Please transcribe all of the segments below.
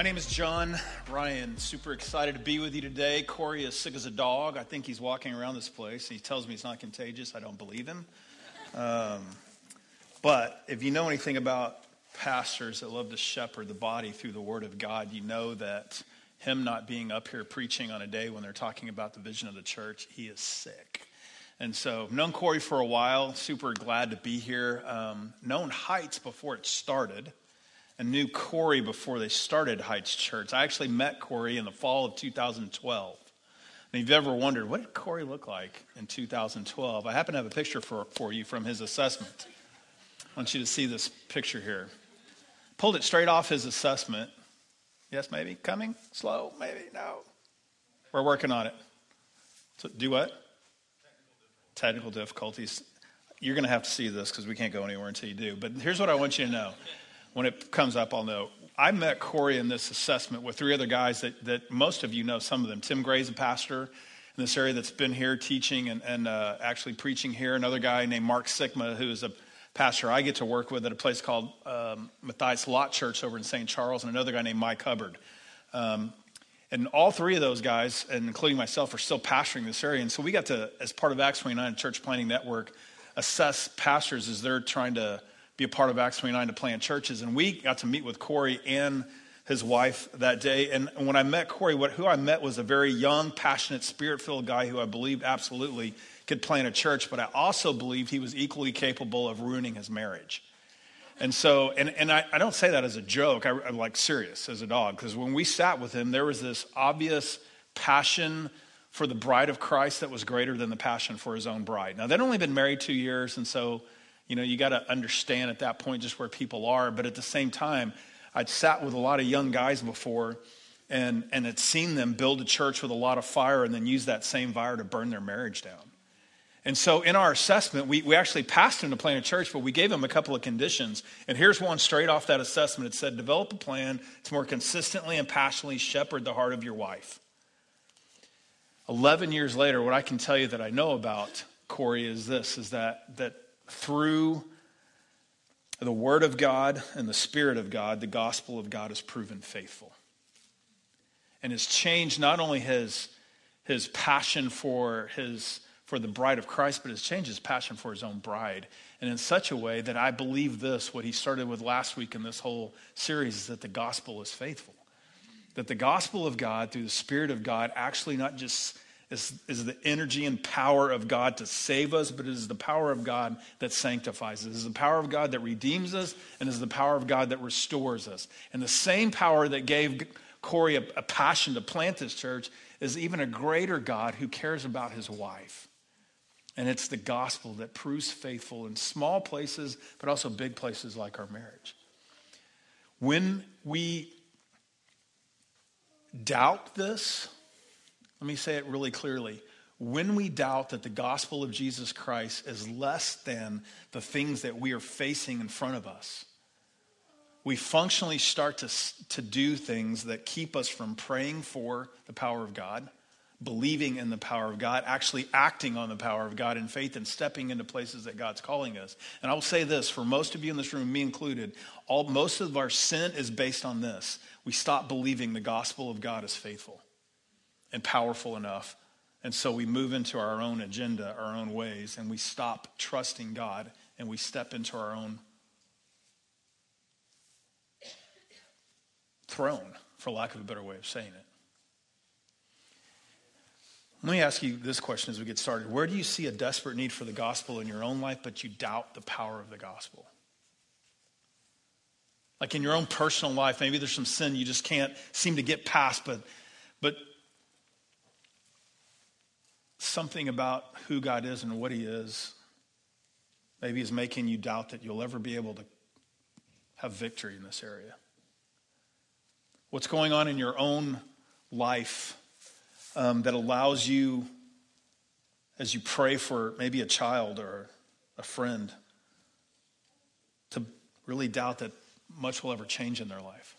My name is John Ryan. Super excited to be with you today. Corey is sick as a dog. I think he's walking around this place. He tells me it's not contagious. I don't believe him. Um, but if you know anything about pastors that love to shepherd the body through the Word of God, you know that him not being up here preaching on a day when they're talking about the vision of the church, he is sick. And so, known Corey for a while, super glad to be here. Um, known Heights before it started, and knew Corey before they started Heights Church. I actually met Corey in the fall of 2012. And if you've ever wondered, what did Corey look like in 2012? I happen to have a picture for, for you from his assessment. I want you to see this picture here. Pulled it straight off his assessment. Yes, maybe? Coming? Slow? Maybe? No. We're working on it. So, do what? Technical difficulties. You're going to have to see this because we can't go anywhere until you do. But here's what I want you to know. When it comes up, I'll know. I met Corey in this assessment with three other guys that, that most of you know some of them. Tim Gray's a pastor in this area that's been here teaching and, and uh, actually preaching here. Another guy named Mark Sigma, who is a pastor I get to work with at a place called um, Matthias Lot Church over in St. Charles, and another guy named Mike Hubbard. Um, and all three of those guys, and including myself, are still pastoring this area. And so we got to, as part of Acts 29 Church Planting Network, assess pastors as they're trying to be a part of Acts 29 to plant churches. And we got to meet with Corey and his wife that day. And when I met Corey, what, who I met was a very young, passionate, spirit filled guy who I believed absolutely could plant a church, but I also believed he was equally capable of ruining his marriage. And so, and, and I, I don't say that as a joke, I, am like serious as a dog, because when we sat with him, there was this obvious passion for the bride of Christ that was greater than the passion for his own bride. Now, they'd only been married two years, and so, you know, you got to understand at that point just where people are. But at the same time, I'd sat with a lot of young guys before and, and had seen them build a church with a lot of fire and then use that same fire to burn their marriage down. And so in our assessment, we, we actually passed him to plant a church, but we gave him a couple of conditions. And here's one straight off that assessment. It said, develop a plan to more consistently and passionately shepherd the heart of your wife. 11 years later, what I can tell you that I know about Corey is this, is that, that through the Word of God and the Spirit of God, the gospel of God has proven faithful. And has changed not only his, his passion for his for the bride of Christ, but has changed his passion for his own bride. And in such a way that I believe this, what he started with last week in this whole series, is that the gospel is faithful. That the gospel of God, through the Spirit of God, actually not just is, is the energy and power of God to save us, but it is the power of God that sanctifies us. It is the power of God that redeems us, and it is the power of God that restores us. And the same power that gave Corey a, a passion to plant this church is even a greater God who cares about his wife. And it's the gospel that proves faithful in small places, but also big places like our marriage. When we doubt this, let me say it really clearly. When we doubt that the gospel of Jesus Christ is less than the things that we are facing in front of us, we functionally start to, to do things that keep us from praying for the power of God believing in the power of God, actually acting on the power of God in faith and stepping into places that God's calling us. And I will say this for most of you in this room, me included, all, most of our sin is based on this. We stop believing the gospel of God is faithful and powerful enough. And so we move into our own agenda, our own ways, and we stop trusting God and we step into our own throne, for lack of a better way of saying it. Let me ask you this question as we get started. Where do you see a desperate need for the gospel in your own life, but you doubt the power of the gospel? Like in your own personal life, maybe there's some sin you just can't seem to get past, but, but something about who God is and what He is maybe is making you doubt that you'll ever be able to have victory in this area. What's going on in your own life um, that allows you, as you pray for maybe a child or a friend, to really doubt that much will ever change in their life?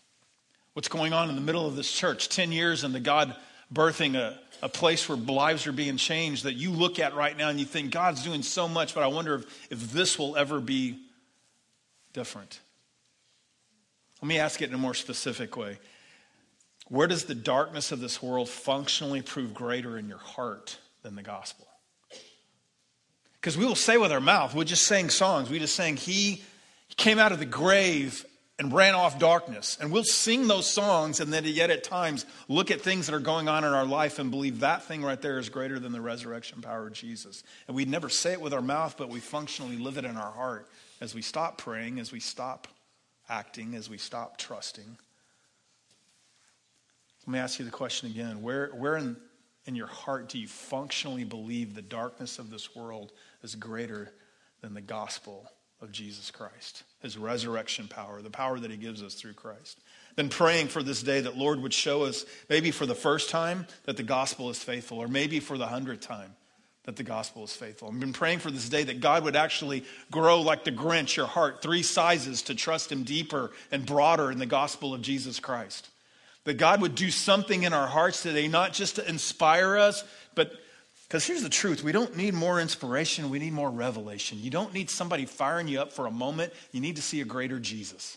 What's going on in the middle of this church? 10 years and the God birthing a, a place where lives are being changed that you look at right now and you think, God's doing so much, but I wonder if, if this will ever be different. Let me ask it in a more specific way. Where does the darkness of this world functionally prove greater in your heart than the gospel? Because we will say with our mouth, we're just saying songs, we just saying, He came out of the grave and ran off darkness. And we'll sing those songs and then yet at times look at things that are going on in our life and believe that thing right there is greater than the resurrection power of Jesus. And we never say it with our mouth, but we functionally live it in our heart as we stop praying, as we stop acting, as we stop trusting. Let me ask you the question again. Where, where in, in your heart do you functionally believe the darkness of this world is greater than the gospel of Jesus Christ, his resurrection power, the power that he gives us through Christ. Been praying for this day that Lord would show us, maybe for the first time, that the gospel is faithful, or maybe for the hundredth time, that the gospel is faithful. I've been praying for this day that God would actually grow like the Grinch, your heart, three sizes to trust him deeper and broader in the gospel of Jesus Christ. That God would do something in our hearts today, not just to inspire us, but because here's the truth we don't need more inspiration, we need more revelation. You don't need somebody firing you up for a moment, you need to see a greater Jesus.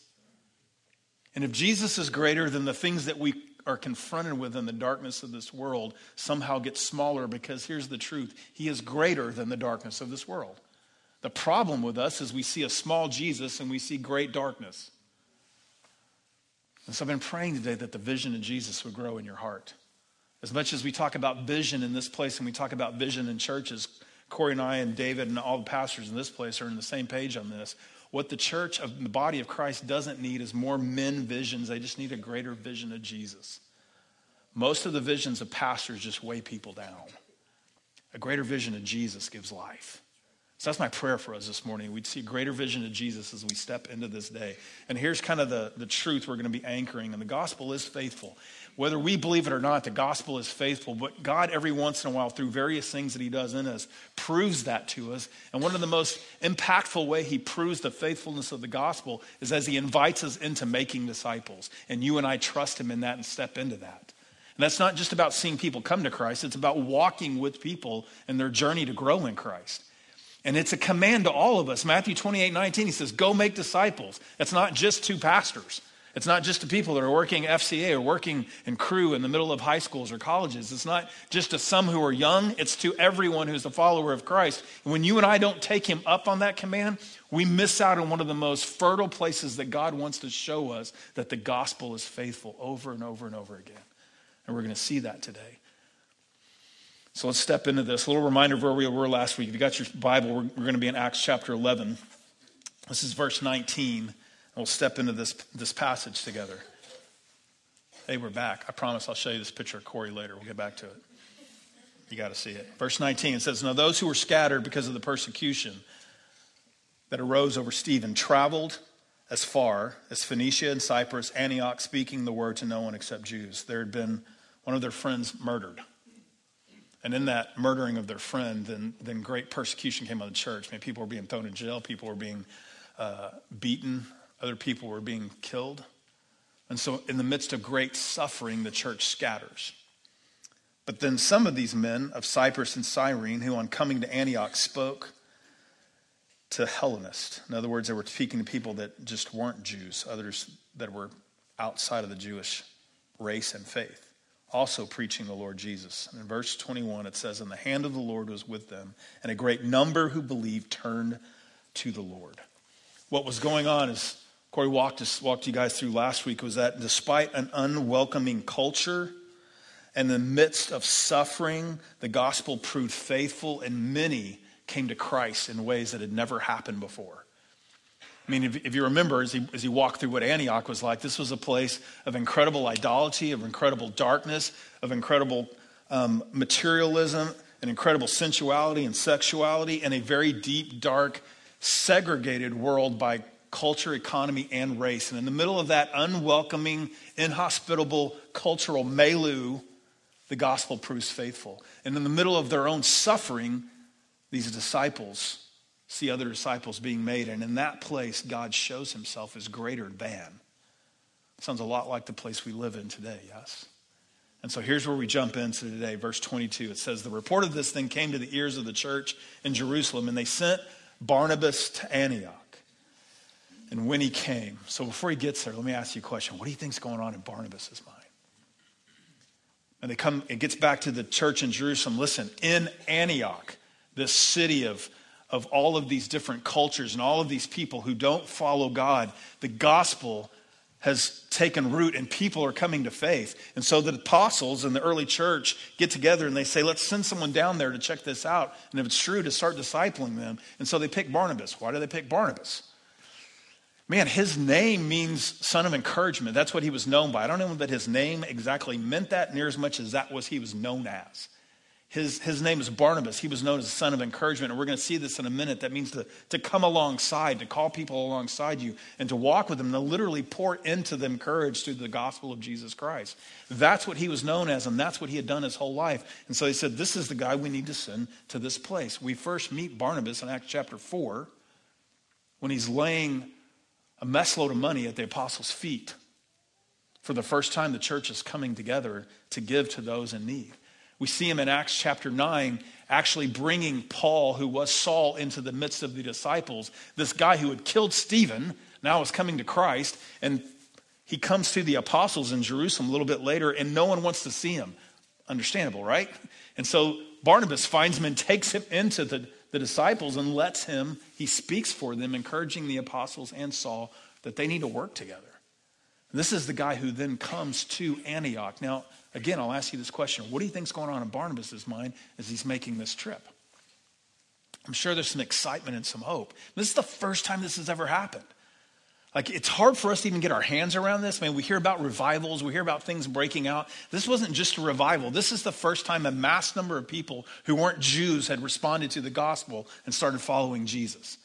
And if Jesus is greater than the things that we are confronted with in the darkness of this world, somehow get smaller because here's the truth He is greater than the darkness of this world. The problem with us is we see a small Jesus and we see great darkness. And so I've been praying today that the vision of Jesus would grow in your heart. As much as we talk about vision in this place and we talk about vision in churches, Corey and I and David and all the pastors in this place are on the same page on this. What the church of the body of Christ doesn't need is more men visions. They just need a greater vision of Jesus. Most of the visions of pastors just weigh people down. A greater vision of Jesus gives life. So that's my prayer for us this morning. We'd see a greater vision of Jesus as we step into this day. And here's kind of the, the truth we're going to be anchoring. And the gospel is faithful. Whether we believe it or not, the gospel is faithful. But God, every once in a while, through various things that He does in us, proves that to us. And one of the most impactful way He proves the faithfulness of the gospel is as He invites us into making disciples. And you and I trust Him in that and step into that. And that's not just about seeing people come to Christ, it's about walking with people in their journey to grow in Christ. And it's a command to all of us. Matthew 28 19, he says, Go make disciples. It's not just to pastors. It's not just to people that are working FCA or working in Cru in the middle of high schools or colleges. It's not just to some who are young, it's to everyone who's a follower of Christ. And when you and I don't take him up on that command, we miss out on one of the most fertile places that God wants to show us that the gospel is faithful over and over and over again. And we're going to see that today. So let's step into this. A little reminder of where we were last week. If you got your Bible, we're, we're going to be in Acts chapter 11. This is verse 19. We'll step into this, this passage together. Hey, we're back. I promise I'll show you this picture of Corey later. We'll get back to it. You got to see it. Verse 19 it says, Now those who were scattered because of the persecution that arose over Stephen traveled as far as Phoenicia and Cyprus, Antioch, speaking the word to no one except Jews. There had been one of their friends murdered. And in that murdering of their friend, then, then great persecution came on the church. I mean, people were being thrown in jail, people were being uh, beaten, other people were being killed. And so, in the midst of great suffering, the church scatters. But then some of these men of Cyprus and Cyrene, who on coming to Antioch spoke to Hellenists. In other words, they were speaking to people that just weren't Jews, others that were outside of the Jewish race and faith, also preaching the Lord Jesus. And in verse 21, it says, And the hand of the Lord was with them, and a great number who believed turned to the Lord. What was going on is Corey walked, us, walked you guys through last week was that despite an unwelcoming culture, in the midst of suffering, the gospel proved faithful, and many came to Christ in ways that had never happened before. I mean, if, if, you remember, as he, as he walked through what Antioch was like, this was a place of incredible idolatry, of incredible darkness, of incredible um, materialism, an incredible sensuality and sexuality, and a very deep, dark, segregated world by culture, economy, and race. And in the middle of that unwelcoming, inhospitable cultural milieu, the gospel proves faithful. And in the middle of their own suffering, these disciples see other disciples being made. And in that place, God shows himself as greater than. Sounds a lot like the place we live in today, yes? And so here's where we jump into today, verse 22. It says, The report of this thing came to the ears of the church in Jerusalem, and they sent Barnabas to Antioch. And when he came, so before he gets there, let me ask you a question. What do you think's going on in Barnabas' mind? And they come, it gets back to the church in Jerusalem. Listen, in Antioch, this city of, of all of these different cultures and all of these people who don't follow God, the gospel has taken root and people are coming to faith. And so the apostles and the early church get together and they say, let's send someone down there to check this out. And if it's true, to start discipling them. And so they pick Barnabas. Why do they pick Barnabas? Man, his name means son of encouragement. That's what he was known by. I don't know that his name exactly meant that near as much as that was he was known as. His, his name is Barnabas. He was known as son of encouragement. And we're going to see this in a minute. That means to, to come alongside, to call people alongside you, and to walk with them, to literally pour into them courage through the gospel of Jesus Christ. That's what he was known as, and that's what he had done his whole life. And so he said, This is the guy we need to send to this place. We first meet Barnabas in Acts chapter 4 when he's laying a mess load of money at the apostles' feet. For the first time, the church is coming together to give to those in need. We see him in Acts chapter 9 actually bringing Paul, who was Saul, into the midst of the disciples. This guy who had killed Stephen now is coming to Christ, and he comes to the apostles in Jerusalem a little bit later, and no one wants to see him. Understandable, right? And so Barnabas finds him and takes him into the, the disciples and lets him, he speaks for them, encouraging the apostles and Saul that they need to work together. This is the guy who then comes to Antioch. Now, Again, I'll ask you this question. What do you think's going on in Barnabas' mind as he's making this trip? I'm sure there's some excitement and some hope. This is the first time this has ever happened. Like, it's hard for us to even get our hands around this. I mean, we hear about revivals, we hear about things breaking out. This wasn't just a revival. This is the first time a mass number of people who weren't Jews had responded to the gospel and started following Jesus.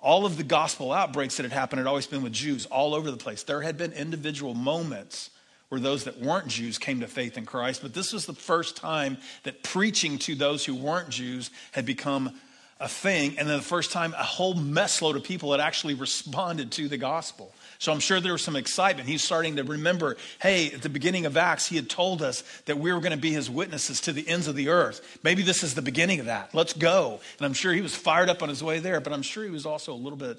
All of the gospel outbreaks that had happened had always been with Jews all over the place. There had been individual moments where those that weren't Jews came to faith in Christ. But this was the first time that preaching to those who weren't Jews had become a thing. And then the first time a whole messload of people had actually responded to the gospel. So I'm sure there was some excitement. He's starting to remember hey, at the beginning of Acts, he had told us that we were going to be his witnesses to the ends of the earth. Maybe this is the beginning of that. Let's go. And I'm sure he was fired up on his way there, but I'm sure he was also a little bit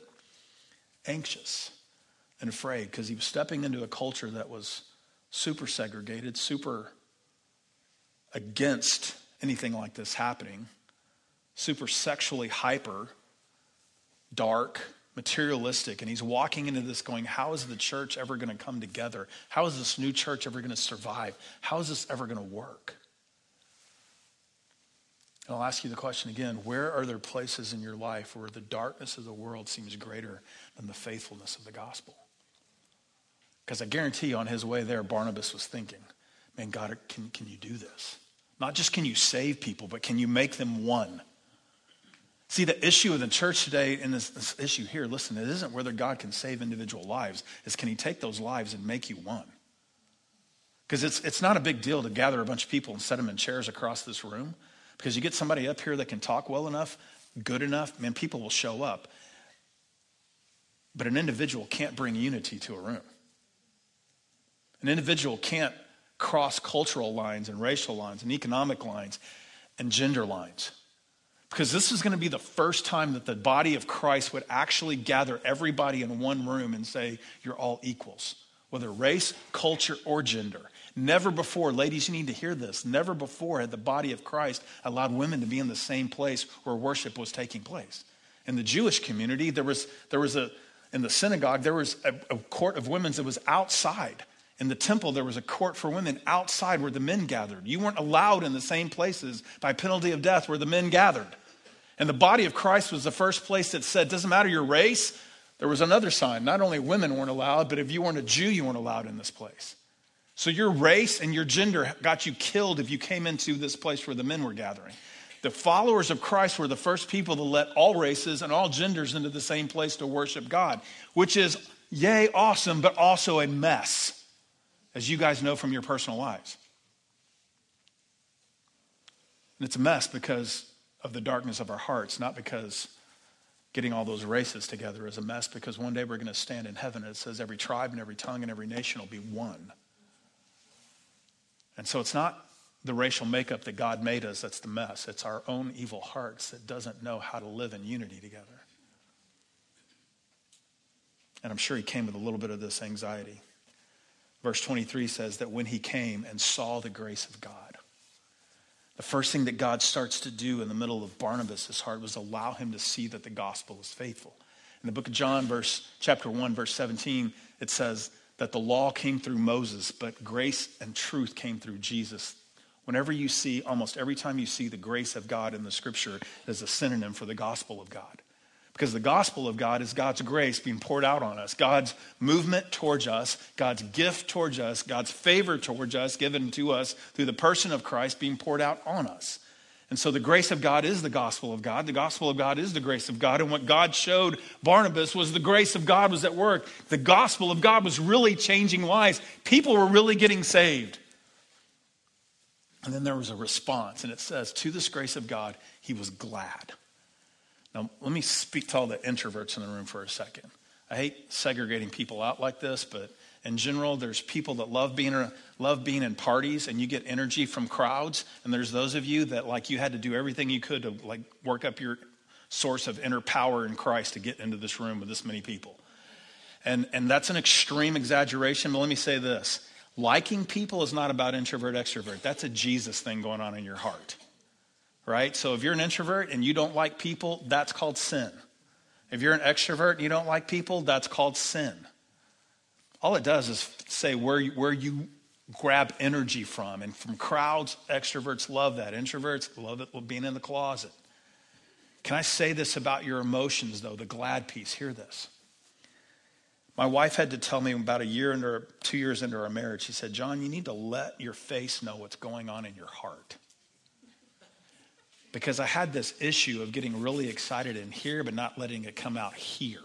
anxious and afraid because he was stepping into a culture that was super segregated, super against anything like this happening, super sexually hyper, dark, materialistic. And he's walking into this going, How is the church ever going to come together? How is this new church ever going to survive? How is this ever going to work? And I'll ask you the question again where are there places in your life where the darkness of the world seems greater than the faithfulness of the gospel? Because I guarantee you, on his way there, Barnabas was thinking, man, God, can, can you do this? Not just can you save people, but can you make them one? See, the issue of the church today, and this, this issue here, listen, it isn't whether God can save individual lives, it's can he take those lives and make you one? Because it's, it's not a big deal to gather a bunch of people and set them in chairs across this room. Because you get somebody up here that can talk well enough, good enough, man, people will show up. But an individual can't bring unity to a room. An individual can't cross cultural lines and racial lines and economic lines and gender lines. Because this is going to be the first time that the body of Christ would actually gather everybody in one room and say, You're all equals, whether race, culture, or gender. Never before, ladies, you need to hear this. Never before had the body of Christ allowed women to be in the same place where worship was taking place. In the Jewish community, there was, there was a, in the synagogue, there was a, a court of women's that was outside in the temple, there was a court for women outside where the men gathered. You weren't allowed in the same places by penalty of death where the men gathered. And the body of Christ was the first place that said, doesn't matter your race. There was another sign. Not only women weren't allowed, but if you weren't a Jew, you weren't allowed in this place. So your race and your gender got you killed if you came into this place where the men were gathering. The followers of Christ were the first people to let all races and all genders into the same place to worship God, which is, yay, awesome, but also a mess, as you guys know from your personal lives. And it's a mess because of the darkness of our hearts, not because getting all those races together is a mess, because one day we're going to stand in heaven and it says every tribe and every tongue and every nation will be one. And so it's not the racial makeup that God made us that's the mess. It's our own evil hearts that doesn't know how to live in unity together. And I'm sure he came with a little bit of this anxiety. Verse 23 says that when he came and saw the grace of God, the first thing that God starts to do in the middle of Barnabas' heart was allow him to see that the gospel is faithful. In the book of John, verse chapter 1, verse 17, it says that the law came through Moses, but grace and truth came through Jesus. Whenever you see, almost every time you see the grace of God in the scripture, it is a synonym for the gospel of God. Because the gospel of God is God's grace being poured out on us, God's movement towards us, God's gift towards us, God's favor towards us given to us through the person of Christ being poured out on us. And so the grace of God is the gospel of God. The gospel of God is the grace of God. And what God showed Barnabas was the grace of God was at work. The gospel of God was really changing lives. People were really getting saved. And then there was a response, and it says, To this grace of God, he was glad. Now, let me speak to all the introverts in the room for a second. I hate segregating people out like this, but in general, there's people that love being, love being in parties and you get energy from crowds. And there's those of you that like you had to do everything you could to like work up your source of inner power in Christ to get into this room with this many people. And, and that's an extreme exaggeration, but let me say this. Liking people is not about introvert, extrovert. That's a Jesus thing going on in your heart right? So if you're an introvert and you don't like people, that's called sin. If you're an extrovert and you don't like people, that's called sin. All it does is say where you, where you grab energy from. And from crowds, extroverts love that. Introverts love it being in the closet. Can I say this about your emotions, though? The glad piece. Hear this. My wife had to tell me about a year into, two years into our marriage, she said, John, you need to let your face know what's going on in your heart because I had this issue of getting really excited in here, but not letting it come out here.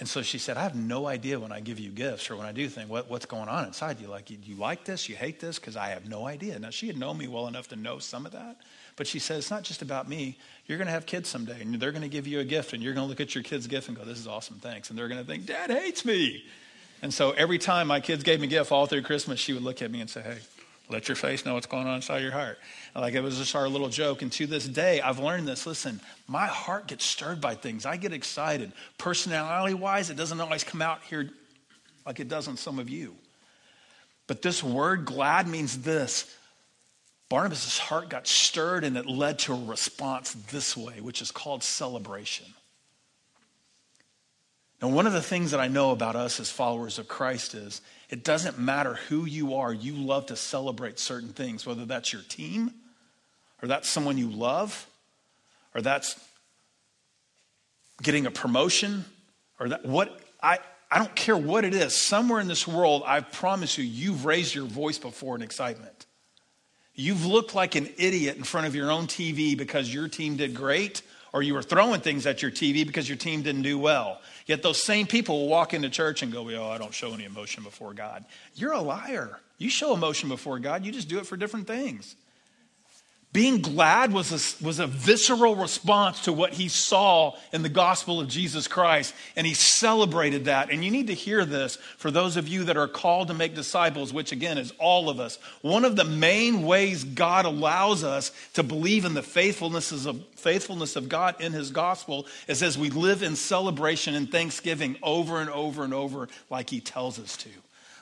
And so she said, I have no idea when I give you gifts or when I do things, what, what's going on inside you. Like, you, you like this? You hate this? Because I have no idea. Now, she had known me well enough to know some of that. But she said, it's not just about me. You're going to have kids someday, and they're going to give you a gift, and you're going to look at your kid's gift and go, this is awesome, thanks. And they're going to think, Dad hates me. And so every time my kids gave me a gift all through Christmas, she would look at me and say, hey, let your face know what's going on inside your heart. Like it was just our little joke. And to this day, I've learned this. Listen, my heart gets stirred by things. I get excited. Personality wise, it doesn't always come out here like it does on some of you. But this word glad means this. Barnabas' heart got stirred and it led to a response this way, which is called celebration. Now, one of the things that I know about us as followers of Christ is it doesn't matter who you are, you love to celebrate certain things, whether that's your team, or that's someone you love, or that's getting a promotion, or that what I I don't care what it is. Somewhere in this world, I promise you, you've raised your voice before in excitement. You've looked like an idiot in front of your own TV because your team did great, or you were throwing things at your TV because your team didn't do well. Yet those same people will walk into church and go, Oh, I don't show any emotion before God. You're a liar. You show emotion before God, you just do it for different things. Being glad was a, was a visceral response to what he saw in the gospel of Jesus Christ, and he celebrated that. And you need to hear this for those of you that are called to make disciples, which again is all of us. One of the main ways God allows us to believe in the faithfulness of, faithfulness of God in his gospel is as we live in celebration and thanksgiving over and over and over, like he tells us to.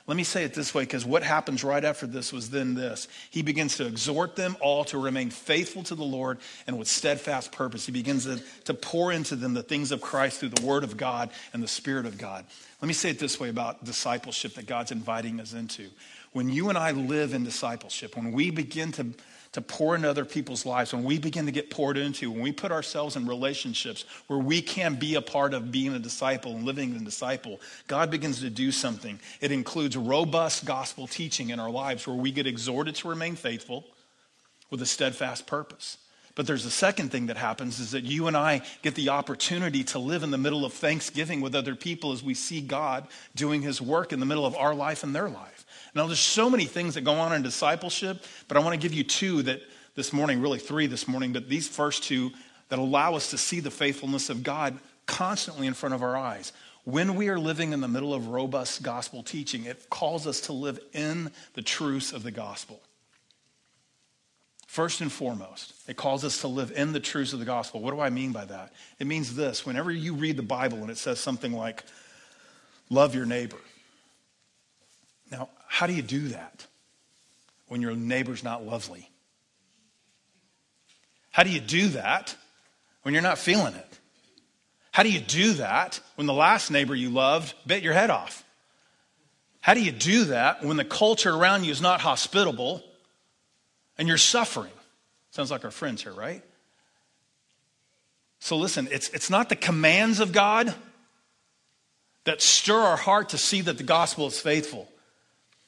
Let me say it this way because what happens right after this was then this. He begins to exhort them all to remain faithful to the Lord and with steadfast purpose. He begins to, to pour into them the things of Christ through the Word of God and the Spirit of God. Let me say it this way about discipleship that God's inviting us into. When you and I live in discipleship, when we begin to to pour into other people's lives, when we begin to get poured into, when we put ourselves in relationships where we can be a part of being a disciple and living a disciple, God begins to do something. It includes robust gospel teaching in our lives where we get exhorted to remain faithful with a steadfast purpose. But there's a second thing that happens is that you and I get the opportunity to live in the middle of Thanksgiving with other people as we see God doing his work in the middle of our life and their life. Now, there's so many things that go on in discipleship, but I want to give you two that this morning, really three this morning, but these first two that allow us to see the faithfulness of God constantly in front of our eyes. When we are living in the middle of robust gospel teaching, it calls us to live in the truths of the gospel. First and foremost, it calls us to live in the truths of the gospel. What do I mean by that? It means this whenever you read the Bible and it says something like, love your neighbor. Now, how do you do that when your neighbor's not lovely? How do you do that when you're not feeling it? How do you do that when the last neighbor you loved bit your head off? How do you do that when the culture around you is not hospitable and you're suffering. Sounds like our friends here, right? So listen, it's, it's not the commands of God that stir our heart to see that the gospel is faithful.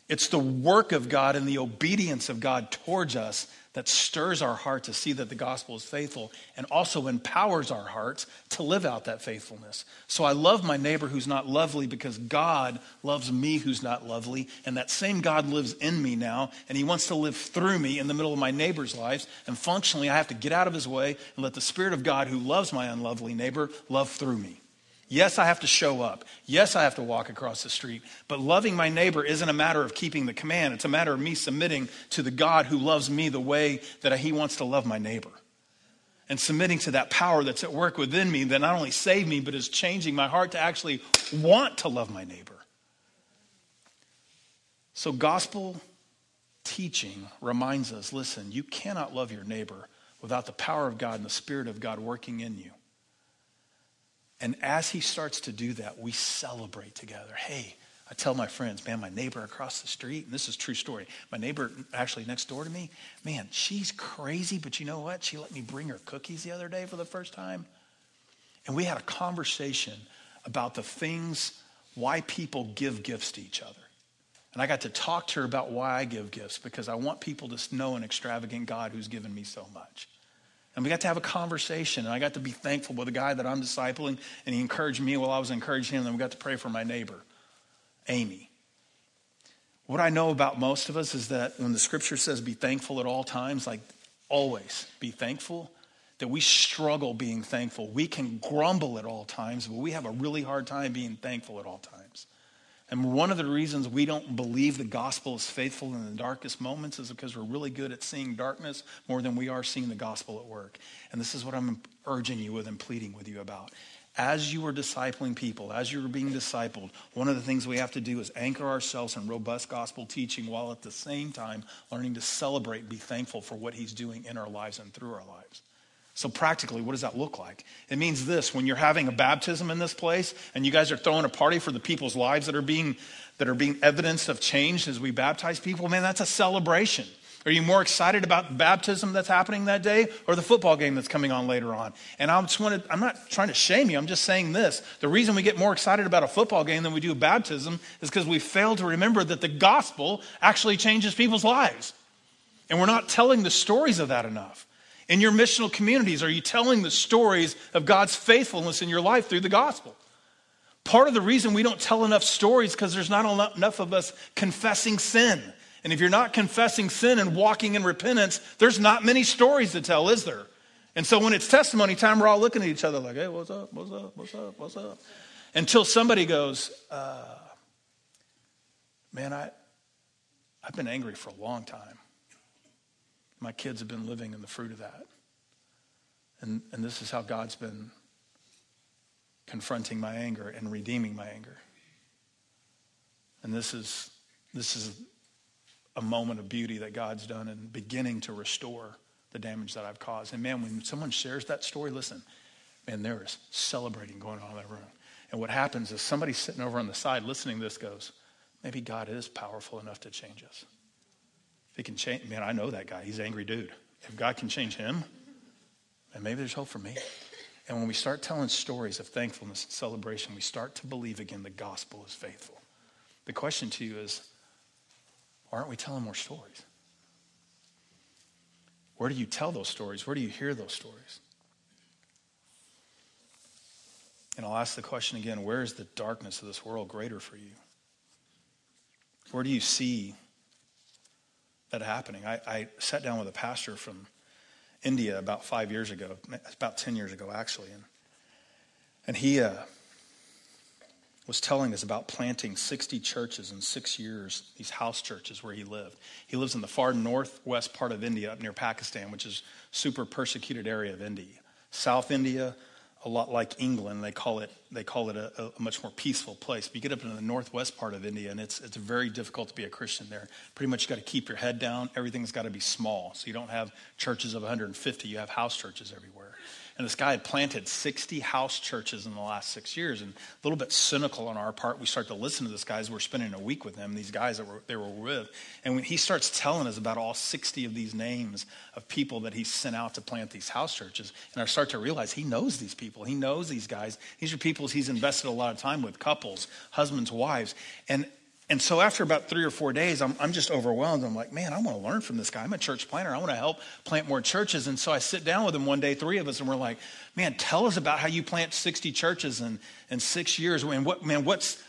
It's the work of God and the obedience of God towards us that stirs our heart to see that the gospel is faithful and also empowers our hearts to live out that faithfulness. So I love my neighbor who's not lovely because God loves me who's not lovely. And that same God lives in me now, and he wants to live through me in the middle of my neighbor's lives. And functionally, I have to get out of his way and let the Spirit of God who loves my unlovely neighbor love through me. Yes, I have to show up. Yes, I have to walk across the street. But loving my neighbor isn't a matter of keeping the command. It's a matter of me submitting to the God who loves me the way that he wants to love my neighbor. And submitting to that power that's at work within me that not only saved me, but is changing my heart to actually want to love my neighbor. So, gospel teaching reminds us listen, you cannot love your neighbor without the power of God and the Spirit of God working in you. And as he starts to do that, we celebrate together. Hey, I tell my friends, man, my neighbor across the street, and this is true story. My neighbor actually next door to me, man, she's crazy, but you know what? She let me bring her cookies the other day for the first time. And we had a conversation about the things, why people give gifts to each other. And I got to talk to her about why I give gifts because I want people to know an extravagant God who's given me so much. And we got to have a conversation, and I got to be thankful with the guy that I'm discipling, and he encouraged me while I was encouraging him, and we got to pray for my neighbor, Amy. What I know about most of us is that when the scripture says be thankful at all times, like always be thankful, that we struggle being thankful. We can grumble at all times, but we have a really hard time being thankful at all times. And one of the reasons we don't believe the gospel is faithful in the darkest moments is because we're really good at seeing darkness more than we are seeing the gospel at work. And this is what I'm urging you with and pleading with you about. As you are discipling people, as you're being discipled, one of the things we have to do is anchor ourselves in robust gospel teaching while at the same time learning to celebrate and be thankful for what he's doing in our lives and through our lives. So, practically, what does that look like? It means this when you're having a baptism in this place and you guys are throwing a party for the people's lives that are being, that are being evidence of change as we baptize people, man, that's a celebration. Are you more excited about the baptism that's happening that day or the football game that's coming on later on? And I just wanted, I'm not trying to shame you, I'm just saying this. The reason we get more excited about a football game than we do a baptism is because we fail to remember that the gospel actually changes people's lives. And we're not telling the stories of that enough. In your missional communities, are you telling the stories of God's faithfulness in your life through the gospel? Part of the reason we don't tell enough stories because there's not enough of us confessing sin. And if you're not confessing sin and walking in repentance, there's not many stories to tell, is there? And so when it's testimony time, we're all looking at each other like, hey, what's up? What's up? What's up? What's up? Until somebody goes, uh, man, I, I've been angry for a long time. My kids have been living in the fruit of that. And, and this is how God's been confronting my anger and redeeming my anger. And this is, this is a moment of beauty that God's done and beginning to restore the damage that I've caused. And man, when someone shares that story, listen, man, there is celebrating going on in that room. And what happens is somebody sitting over on the side listening to this goes, maybe God is powerful enough to change us. If he can change, man, I know that guy. He's an angry dude. If God can change him, and maybe there's hope for me. And when we start telling stories of thankfulness and celebration, we start to believe again the gospel is faithful. The question to you is aren't we telling more stories? Where do you tell those stories? Where do you hear those stories? And I'll ask the question again where is the darkness of this world greater for you? Where do you see that happening? I, I sat down with a pastor from India about five years ago, about 10 years ago, actually. And, and he uh, was telling us about planting 60 churches in six years, these house churches where he lived. He lives in the far northwest part of India, up near Pakistan, which is super persecuted area of India. South India, a lot like England. They call it they call it a, a, much more peaceful place. But you get up into the northwest part of India, and it's it's very difficult to be a Christian there. Pretty much, you got to keep your head down. Everything's got to be small. So you don't have churches of 150. You have house churches everywhere. And this guy had planted 60 house churches in the last six years. And a little bit cynical on our part, we start to listen to this guy as we're spending a week with him, these guys that were, they were with. And when he starts telling us about all 60 of these names of people that he sent out to plant these house churches, and I start to realize he knows these people. He knows these guys. These are people he's invested a lot of time with, couples, husbands, wives. And and so after about three or four days, I'm, I'm just overwhelmed. I'm like, man, I want to learn from this guy. I'm a church planter. I want to help plant more churches. And so I sit down with him one day, three of us, and we're like, man, tell us about how you plant 60 churches in, in six years. And what, man, what's,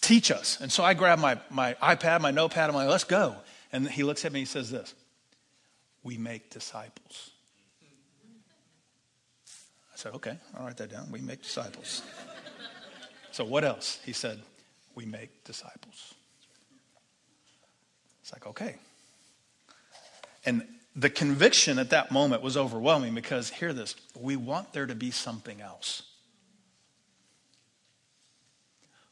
teach us. And so I grab my, my iPad, my notepad. I'm like, let's go. And he looks at me and he says this We make disciples. I said, okay, I'll write that down. We make disciples. so what else? He said, we make disciples. It's like, okay. And the conviction at that moment was overwhelming because, hear this, we want there to be something else.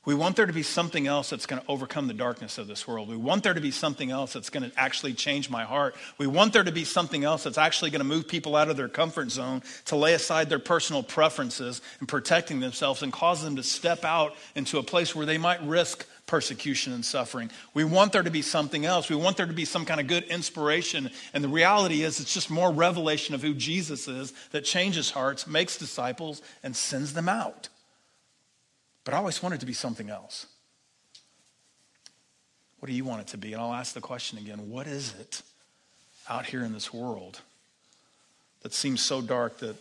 We want there to be something else that's going to overcome the darkness of this world. We want there to be something else that's going to actually change my heart. We want there to be something else that's actually going to move people out of their comfort zone, to lay aside their personal preferences and protecting themselves and cause them to step out into a place where they might risk persecution and suffering. We want there to be something else. We want there to be some kind of good inspiration. And the reality is, it's just more revelation of who Jesus is that changes hearts, makes disciples, and sends them out. But I always wanted to be something else. What do you want it to be? And I'll ask the question again what is it out here in this world that seems so dark that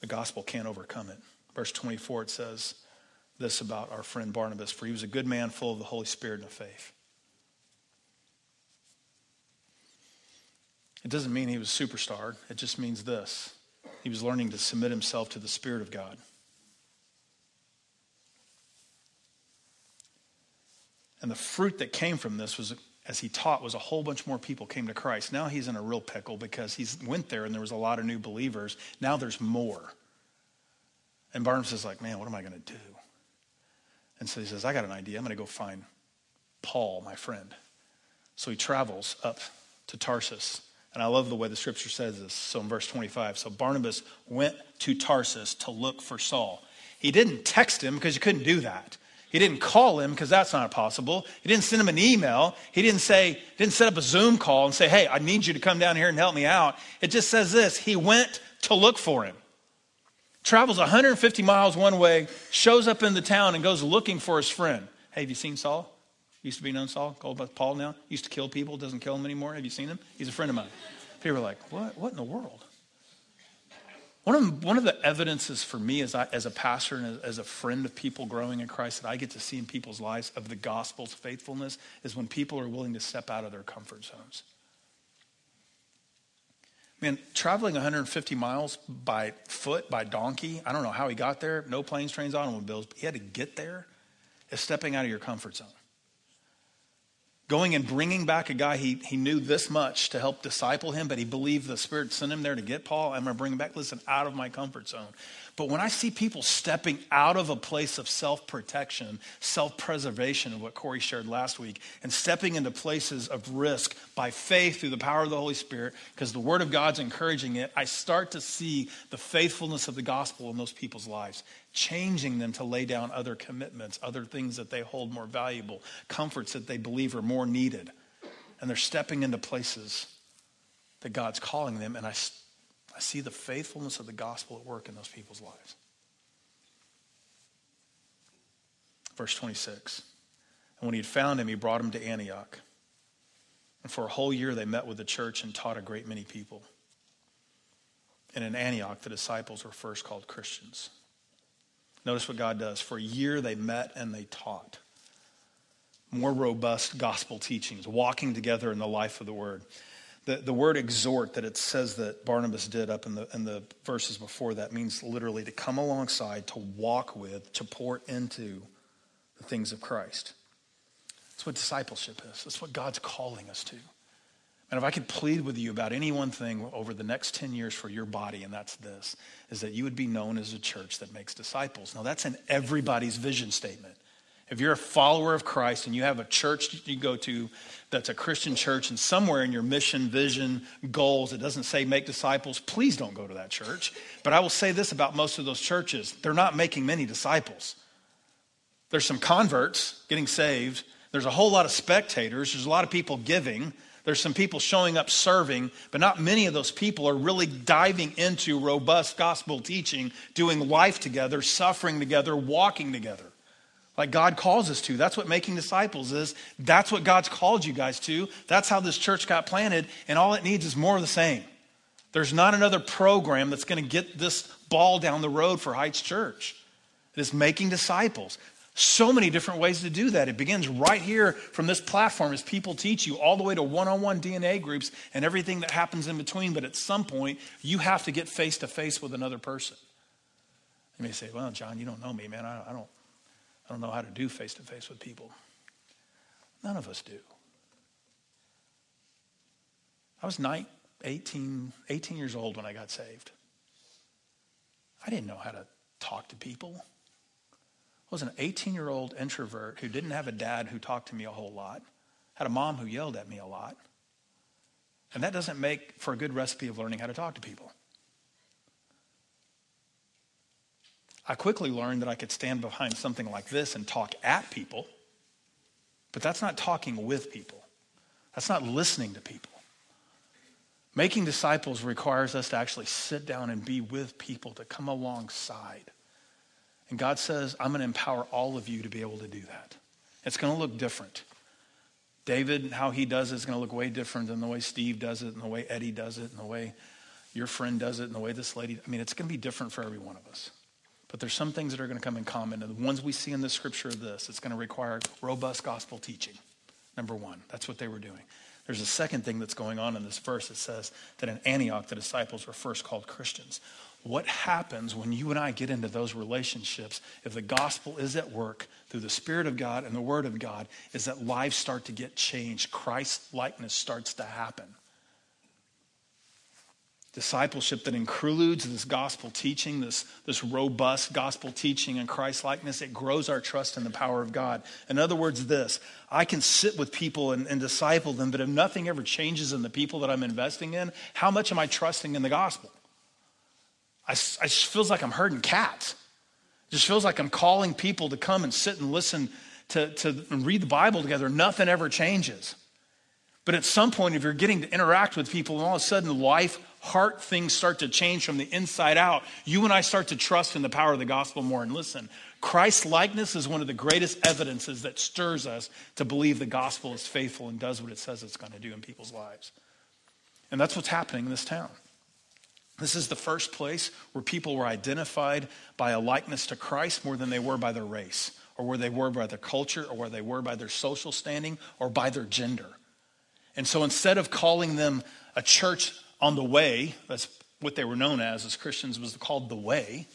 the gospel can't overcome it? Verse 24, it says this about our friend Barnabas For he was a good man, full of the Holy Spirit and of faith. It doesn't mean he was superstar, it just means this he was learning to submit himself to the Spirit of God. And the fruit that came from this was, as he taught, was a whole bunch more people came to Christ. Now he's in a real pickle because he went there and there was a lot of new believers. Now there's more. And Barnabas is like, man, what am I going to do? And so he says, I got an idea. I'm going to go find Paul, my friend. So he travels up to Tarsus. And I love the way the scripture says this. So in verse 25, so Barnabas went to Tarsus to look for Saul. He didn't text him because you couldn't do that. He didn't call him because that's not possible. He didn't send him an email. He didn't say, didn't set up a Zoom call and say, hey, I need you to come down here and help me out. It just says this He went to look for him. Travels 150 miles one way, shows up in the town, and goes looking for his friend. Hey, have you seen Saul? Used to be known Saul, called by Paul now. Used to kill people, doesn't kill them anymore. Have you seen him? He's a friend of mine. People are like, what? What in the world? One of, one of the evidences for me as, I, as a pastor and as, a friend of people growing in Christ that I get to see in people's lives of the gospel's faithfulness is when people are willing to step out of their comfort zones. Man, traveling 150 miles by foot, by donkey, I don't know how he got there. No planes, trains, automobiles, but he had to get there. Is stepping out of your comfort zone going and bringing back a guy he, he knew this much to help disciple him, but he believed the Spirit sent him there to get Paul. I'm going to bring him back, listen, out of my comfort zone. But when I see people stepping out of a place of self protection, self preservation, what Corey shared last week, and stepping into places of risk by faith through the power of the Holy Spirit, because the Word of God's encouraging it, I start to see the faithfulness of the gospel in those people's lives, changing them to lay down other commitments, other things that they hold more valuable, comforts that they believe are more needed. And they're stepping into places that God's calling them. And I I see the faithfulness of the gospel at work in those people's lives. Verse 26. And when he had found him, he brought him to Antioch. And for a whole year, they met with the church and taught a great many people. And in Antioch, the disciples were first called Christians. Notice what God does. For a year, they met and they taught. More robust gospel teachings, walking together in the life of the word. The, the word exhort that it says that Barnabas did up in the, in the verses before that means literally to come alongside, to walk with, to pour into the things of Christ. That's what discipleship is. That's what God's calling us to. And if I could plead with you about any one thing over the next 10 years for your body, and that's this, is that you would be known as a church that makes disciples. Now, that's in everybody's vision statement. If you're a follower of Christ and you have a church that you go to that's a Christian church, and somewhere in your mission, vision, goals, it doesn't say make disciples, please don't go to that church. But I will say this about most of those churches they're not making many disciples. There's some converts getting saved, there's a whole lot of spectators, there's a lot of people giving. There's some people showing up serving, but not many of those people are really diving into robust gospel teaching, doing life together, suffering together, walking together like God calls us to. That's what making disciples is. That's what God's called you guys to. That's how this church got planted, and all it needs is more of the same. There's not another program that's going to get this ball down the road for Heights Church. It is making disciples. So many different ways to do that. It begins right here from this platform as people teach you, all the way to one on one DNA groups and everything that happens in between. But at some point, you have to get face to face with another person. You may say, Well, John, you don't know me, man. I, I don't, I don't know how to do face to face with people. None of us do. I was 19, 18, 18 years old when I got saved. I didn't know how to talk to people. I was an 18 year old introvert who didn't have a dad who talked to me a whole lot, had a mom who yelled at me a lot. And that doesn't make for a good recipe of learning how to talk to people. I quickly learned that I could stand behind something like this and talk at people, but that's not talking with people. That's not listening to people. Making disciples requires us to actually sit down and be with people, to come alongside. And God says, I'm going to empower all of you to be able to do that. It's going to look different. David, how he does it is going to look way different than the way Steve does it, and the way Eddie does it, and the way your friend does it, and the way this lady. I mean, it's going to be different for every one of us. But there's some things that are going to come in common. And the ones we see in the scripture are this it's going to require robust gospel teaching. Number one, that's what they were doing. There's a second thing that's going on in this verse. It says that in Antioch, the disciples were first called Christians. What happens when you and I get into those relationships if the gospel is at work through the Spirit of God and the Word of God is that lives start to get changed. Christ likeness starts to happen discipleship that includes this gospel teaching, this, this robust gospel teaching and Christ likeness, it grows our trust in the power of God. In other words, this I can sit with people and, and disciple them, but if nothing ever changes in the people that I'm investing in, how much am I trusting in the gospel? I, I just feels like I'm herding cats. It just feels like I'm calling people to come and sit and listen to, to read the Bible together. Nothing ever changes. But at some point, if you're getting to interact with people and all of a sudden life heart things start to change from the inside out, you and I start to trust in the power of the gospel more. And listen, Christ likeness is one of the greatest evidences that stirs us to believe the gospel is faithful and does what it says it's going to do in people's lives. And that's what's happening in this town. This is the first place where people were identified by a likeness to Christ more than they were by their race, or where they were by their culture, or where they were by their social standing, or by their gender. And so instead of calling them a church on the way, that's what they were known as as Christians, was called the way.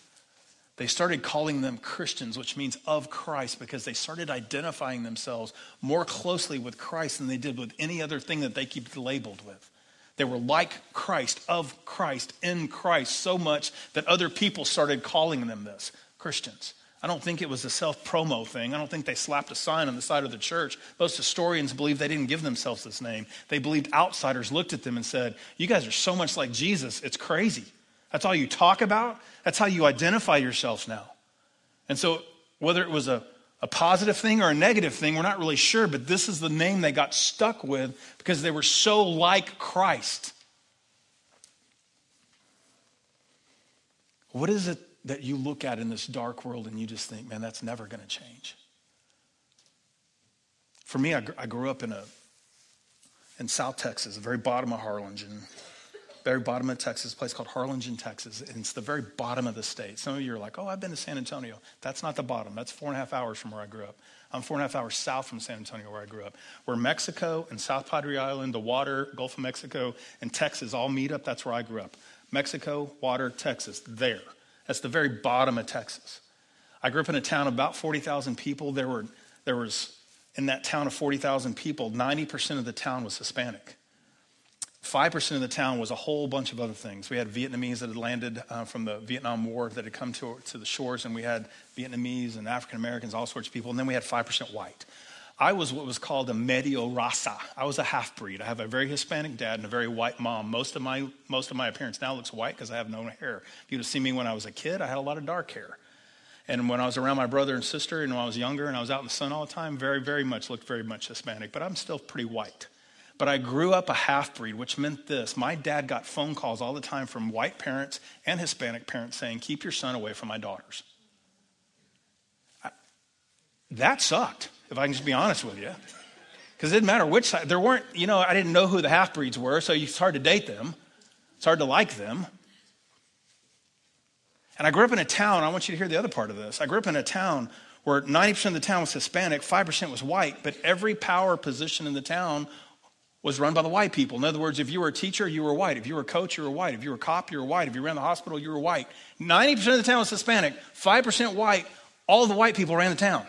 They started calling them Christians, which means of Christ, because they started identifying themselves more closely with Christ than they did with any other thing that they keep labeled with. They were like Christ, of Christ, in Christ, so much that other people started calling them this Christians. I don't think it was a self promo thing. I don't think they slapped a sign on the side of the church. Most historians believe they didn't give themselves this name. They believed outsiders looked at them and said, You guys are so much like Jesus, it's crazy. That's all you talk about. That's how you identify yourselves now. And so, whether it was a, a positive thing or a negative thing, we're not really sure, but this is the name they got stuck with because they were so like Christ. What is it that you look at in this dark world and you just think, man, that's never going to change? For me, I, I grew up in a, in South Texas, the very bottom of Harlingen, very bottom of Texas, a place called Harlingen, Texas. And it's the very bottom of the state. Some of you are like, oh, I've been to San Antonio. That's not the bottom. That's four and a half hours from where I grew up. I'm four and a half hours south from San Antonio, where I grew up. Where Mexico and South Padre Island, the water, Gulf of Mexico, and Texas all meet up, that's where I grew up. Mexico, water, Texas, there. That's the very bottom of Texas. I grew up in a town of about 40,000 people. There, were, there was, in that town of 40,000 people, 90% of the town was Hispanic. 5% of the town was a whole bunch of other things. We had Vietnamese that had landed uh, from the Vietnam War that had come to, to the shores, and we had Vietnamese and African Americans, all sorts of people, and then we had 5% white. I was what was called a medio raza. I was a half breed. I have a very Hispanic dad and a very white mom. Most of my, most of my appearance now looks white because I have no hair. If you'd have seen me when I was a kid, I had a lot of dark hair. And when I was around my brother and sister and when I was younger and I was out in the sun all the time, very, very much looked very much Hispanic, but I'm still pretty white. But I grew up a half breed, which meant this. My dad got phone calls all the time from white parents and Hispanic parents saying, Keep your son away from my daughters. I, that sucked, if I can just be honest with you. Because it didn't matter which side. There weren't, you know, I didn't know who the half breeds were, so it's hard to date them. It's hard to like them. And I grew up in a town, I want you to hear the other part of this. I grew up in a town where 90% of the town was Hispanic, 5% was white, but every power position in the town was run by the white people. In other words, if you were a teacher, you were white. If you were a coach, you were white. If you were a cop, you were white. If you ran the hospital, you were white. 90% of the town was Hispanic, 5% white. All the white people ran the town.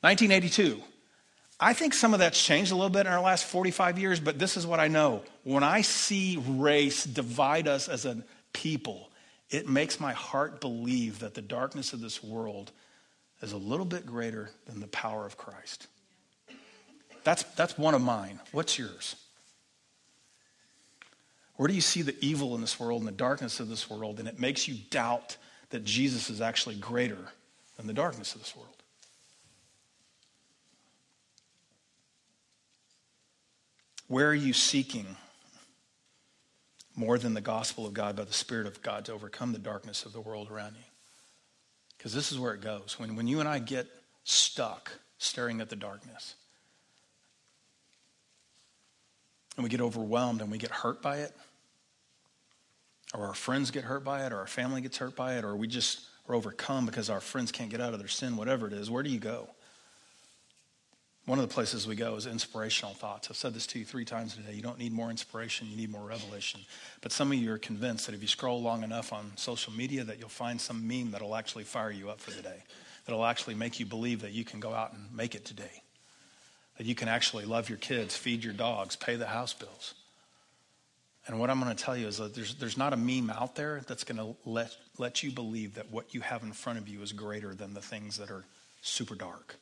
1982. I think some of that's changed a little bit in our last 45 years, but this is what I know. When I see race divide us as a people, it makes my heart believe that the darkness of this world is a little bit greater than the power of Christ. That's, that's one of mine. What's yours? Where do you see the evil in this world and the darkness of this world, and it makes you doubt that Jesus is actually greater than the darkness of this world? Where are you seeking more than the gospel of God by the Spirit of God to overcome the darkness of the world around you? Because this is where it goes. When, when you and I get stuck staring at the darkness, and we get overwhelmed and we get hurt by it, or our friends get hurt by it, or our family gets hurt by it, or we just are overcome because our friends can't get out of their sin, whatever it is, where do you go? One of the places we go is inspirational thoughts. I've said this to you three times today. You don't need more inspiration, you need more revelation. But some of you are convinced that if you scroll long enough on social media that you'll find some meme that'll actually fire you up for the day. That'll actually make you believe that you can go out and make it today that you can actually love your kids, feed your dogs, pay the house bills. And what I'm going to tell you is that there's, there's not a meme out there that's going to let, let you believe that what you have in front of you is greater than the things that are super dark.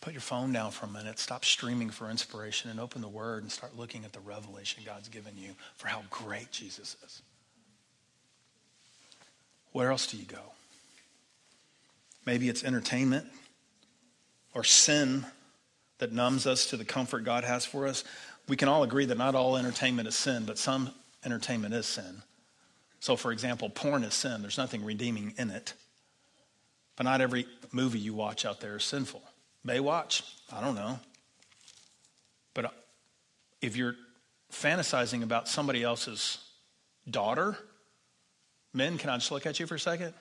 Put your phone down for a minute, stop streaming for inspiration, and open the Word and start looking at the revelation God's given you for how great Jesus is. Where else do you go? Maybe it's entertainment or sin that numbs us to the comfort God has for us, we can all agree that not all entertainment is sin, but some entertainment is sin. So, for example, porn is sin. There's nothing redeeming in it. But not every movie you watch out there is sinful. Baywatch, I don't know. But uh, if you're fantasizing about somebody else's daughter, men, can I just look at you for a second?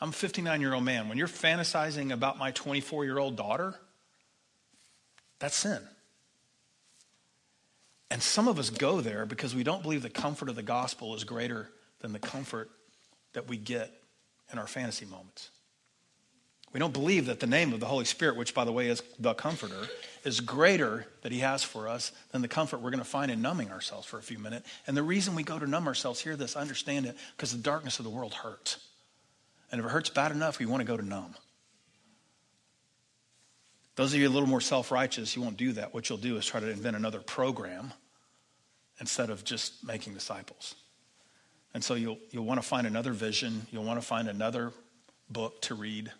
I'm a 59 year old man. When you're fantasizing about my 24 year old daughter, that's sin. And some of us go there because we don't believe the comfort of the gospel is greater than the comfort that we get in our fantasy moments. We don't believe that the name of the Holy Spirit, which by the way is the Comforter, is greater that He has for us than the comfort we're going to find in numbing ourselves for a few minutes. And the reason we go to numb ourselves, hear this, understand it, because the darkness of the world hurts. And if it hurts bad enough, we want to go to numb. Those of you a little more self righteous, you won't do that. What you'll do is try to invent another program instead of just making disciples. And so you'll, you'll want to find another vision, you'll want to find another book to read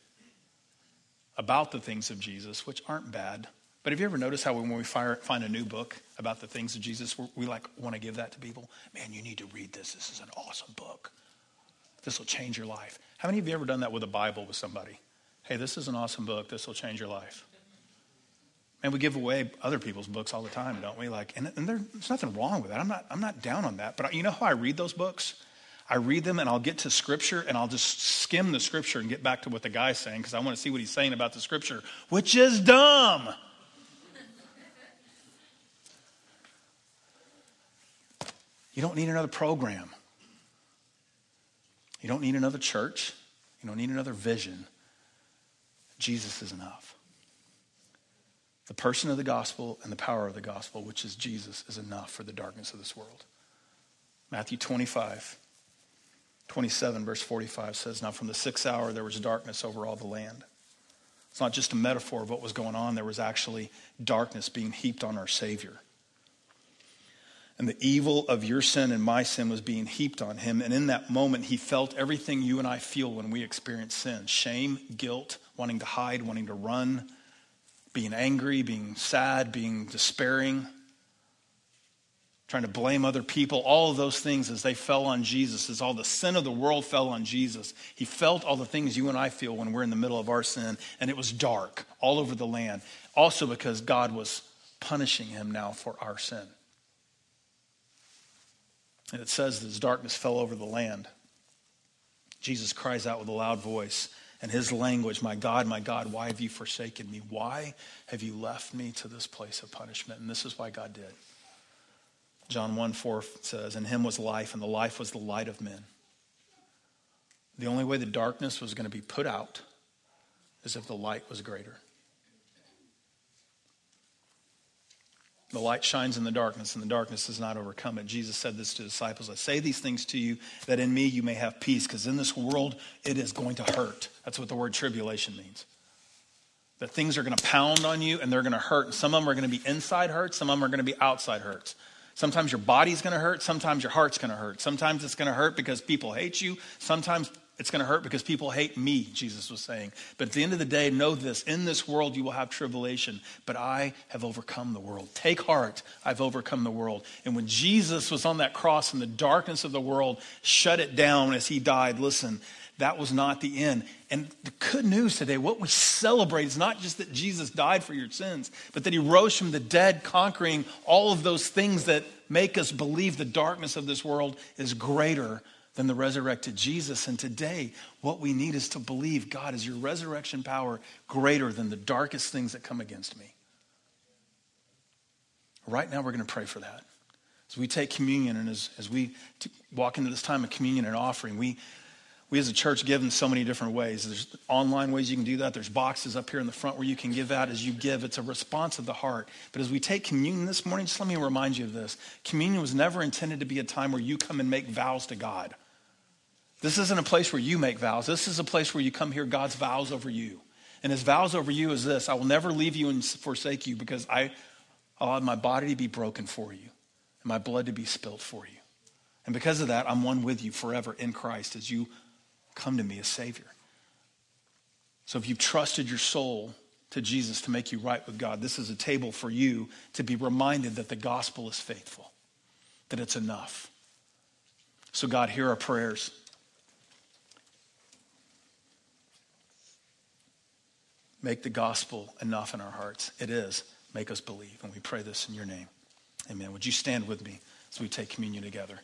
about the things of Jesus, which aren't bad. But have you ever noticed how when we fire, find a new book about the things of Jesus, we like want to give that to people? Man, you need to read this. This is an awesome book. This will change your life. How many of you ever done that with a Bible with somebody? Hey, this is an awesome book. This will change your life. And we give away other people's books all the time, don't we? Like, and, and there's nothing wrong with that. I'm not, I'm not down on that. But you know how I read those books? I read them and I'll get to scripture and I'll just skim the scripture and get back to what the guy's saying because I want to see what he's saying about the scripture, which is dumb. You don't need another program. You don't need another church. You don't need another vision. Jesus is enough. The person of the gospel and the power of the gospel, which is Jesus, is enough for the darkness of this world. Matthew 25, 27, verse 45 says, Now from the sixth hour there was darkness over all the land. It's not just a metaphor of what was going on, there was actually darkness being heaped on our Savior. And the evil of your sin and my sin was being heaped on him. And in that moment, he felt everything you and I feel when we experience sin shame, guilt, wanting to hide, wanting to run, being angry, being sad, being despairing, trying to blame other people. All of those things as they fell on Jesus, as all the sin of the world fell on Jesus. He felt all the things you and I feel when we're in the middle of our sin. And it was dark all over the land. Also because God was punishing him now for our sin. And it says as darkness fell over the land, Jesus cries out with a loud voice, and his language, My God, my God, why have you forsaken me? Why have you left me to this place of punishment? And this is why God did. John 1 4 says, In him was life, and the life was the light of men. The only way the darkness was going to be put out is if the light was greater. The light shines in the darkness, and the darkness does not overcome it. Jesus said this to disciples I say these things to you that in me you may have peace, because in this world it is going to hurt. That's what the word tribulation means. That things are going to pound on you and they're going to hurt. And some of them are going to be inside hurts, some of them are going to be outside hurts. Sometimes your body's going to hurt, sometimes your heart's going to hurt. Sometimes it's going to hurt because people hate you, sometimes it's going to hurt because people hate me, Jesus was saying. But at the end of the day, know this in this world you will have tribulation, but I have overcome the world. Take heart, I've overcome the world. And when Jesus was on that cross in the darkness of the world shut it down as he died, listen, that was not the end. And the good news today, what we celebrate is not just that Jesus died for your sins, but that he rose from the dead, conquering all of those things that make us believe the darkness of this world is greater than the resurrected Jesus. And today, what we need is to believe God, is your resurrection power greater than the darkest things that come against me? Right now, we're going to pray for that. As we take communion and as, as we t- walk into this time of communion and offering, we, we as a church give in so many different ways. There's online ways you can do that. There's boxes up here in the front where you can give out as you give. It's a response of the heart. But as we take communion this morning, just let me remind you of this. Communion was never intended to be a time where you come and make vows to God. This isn't a place where you make vows. This is a place where you come hear God's vows over you. And his vows over you is this I will never leave you and forsake you because I allowed my body to be broken for you and my blood to be spilled for you. And because of that, I'm one with you forever in Christ as you come to me as Savior. So if you've trusted your soul to Jesus to make you right with God, this is a table for you to be reminded that the gospel is faithful, that it's enough. So, God, hear our prayers. Make the gospel enough in our hearts. It is. Make us believe. And we pray this in your name. Amen. Would you stand with me as we take communion together?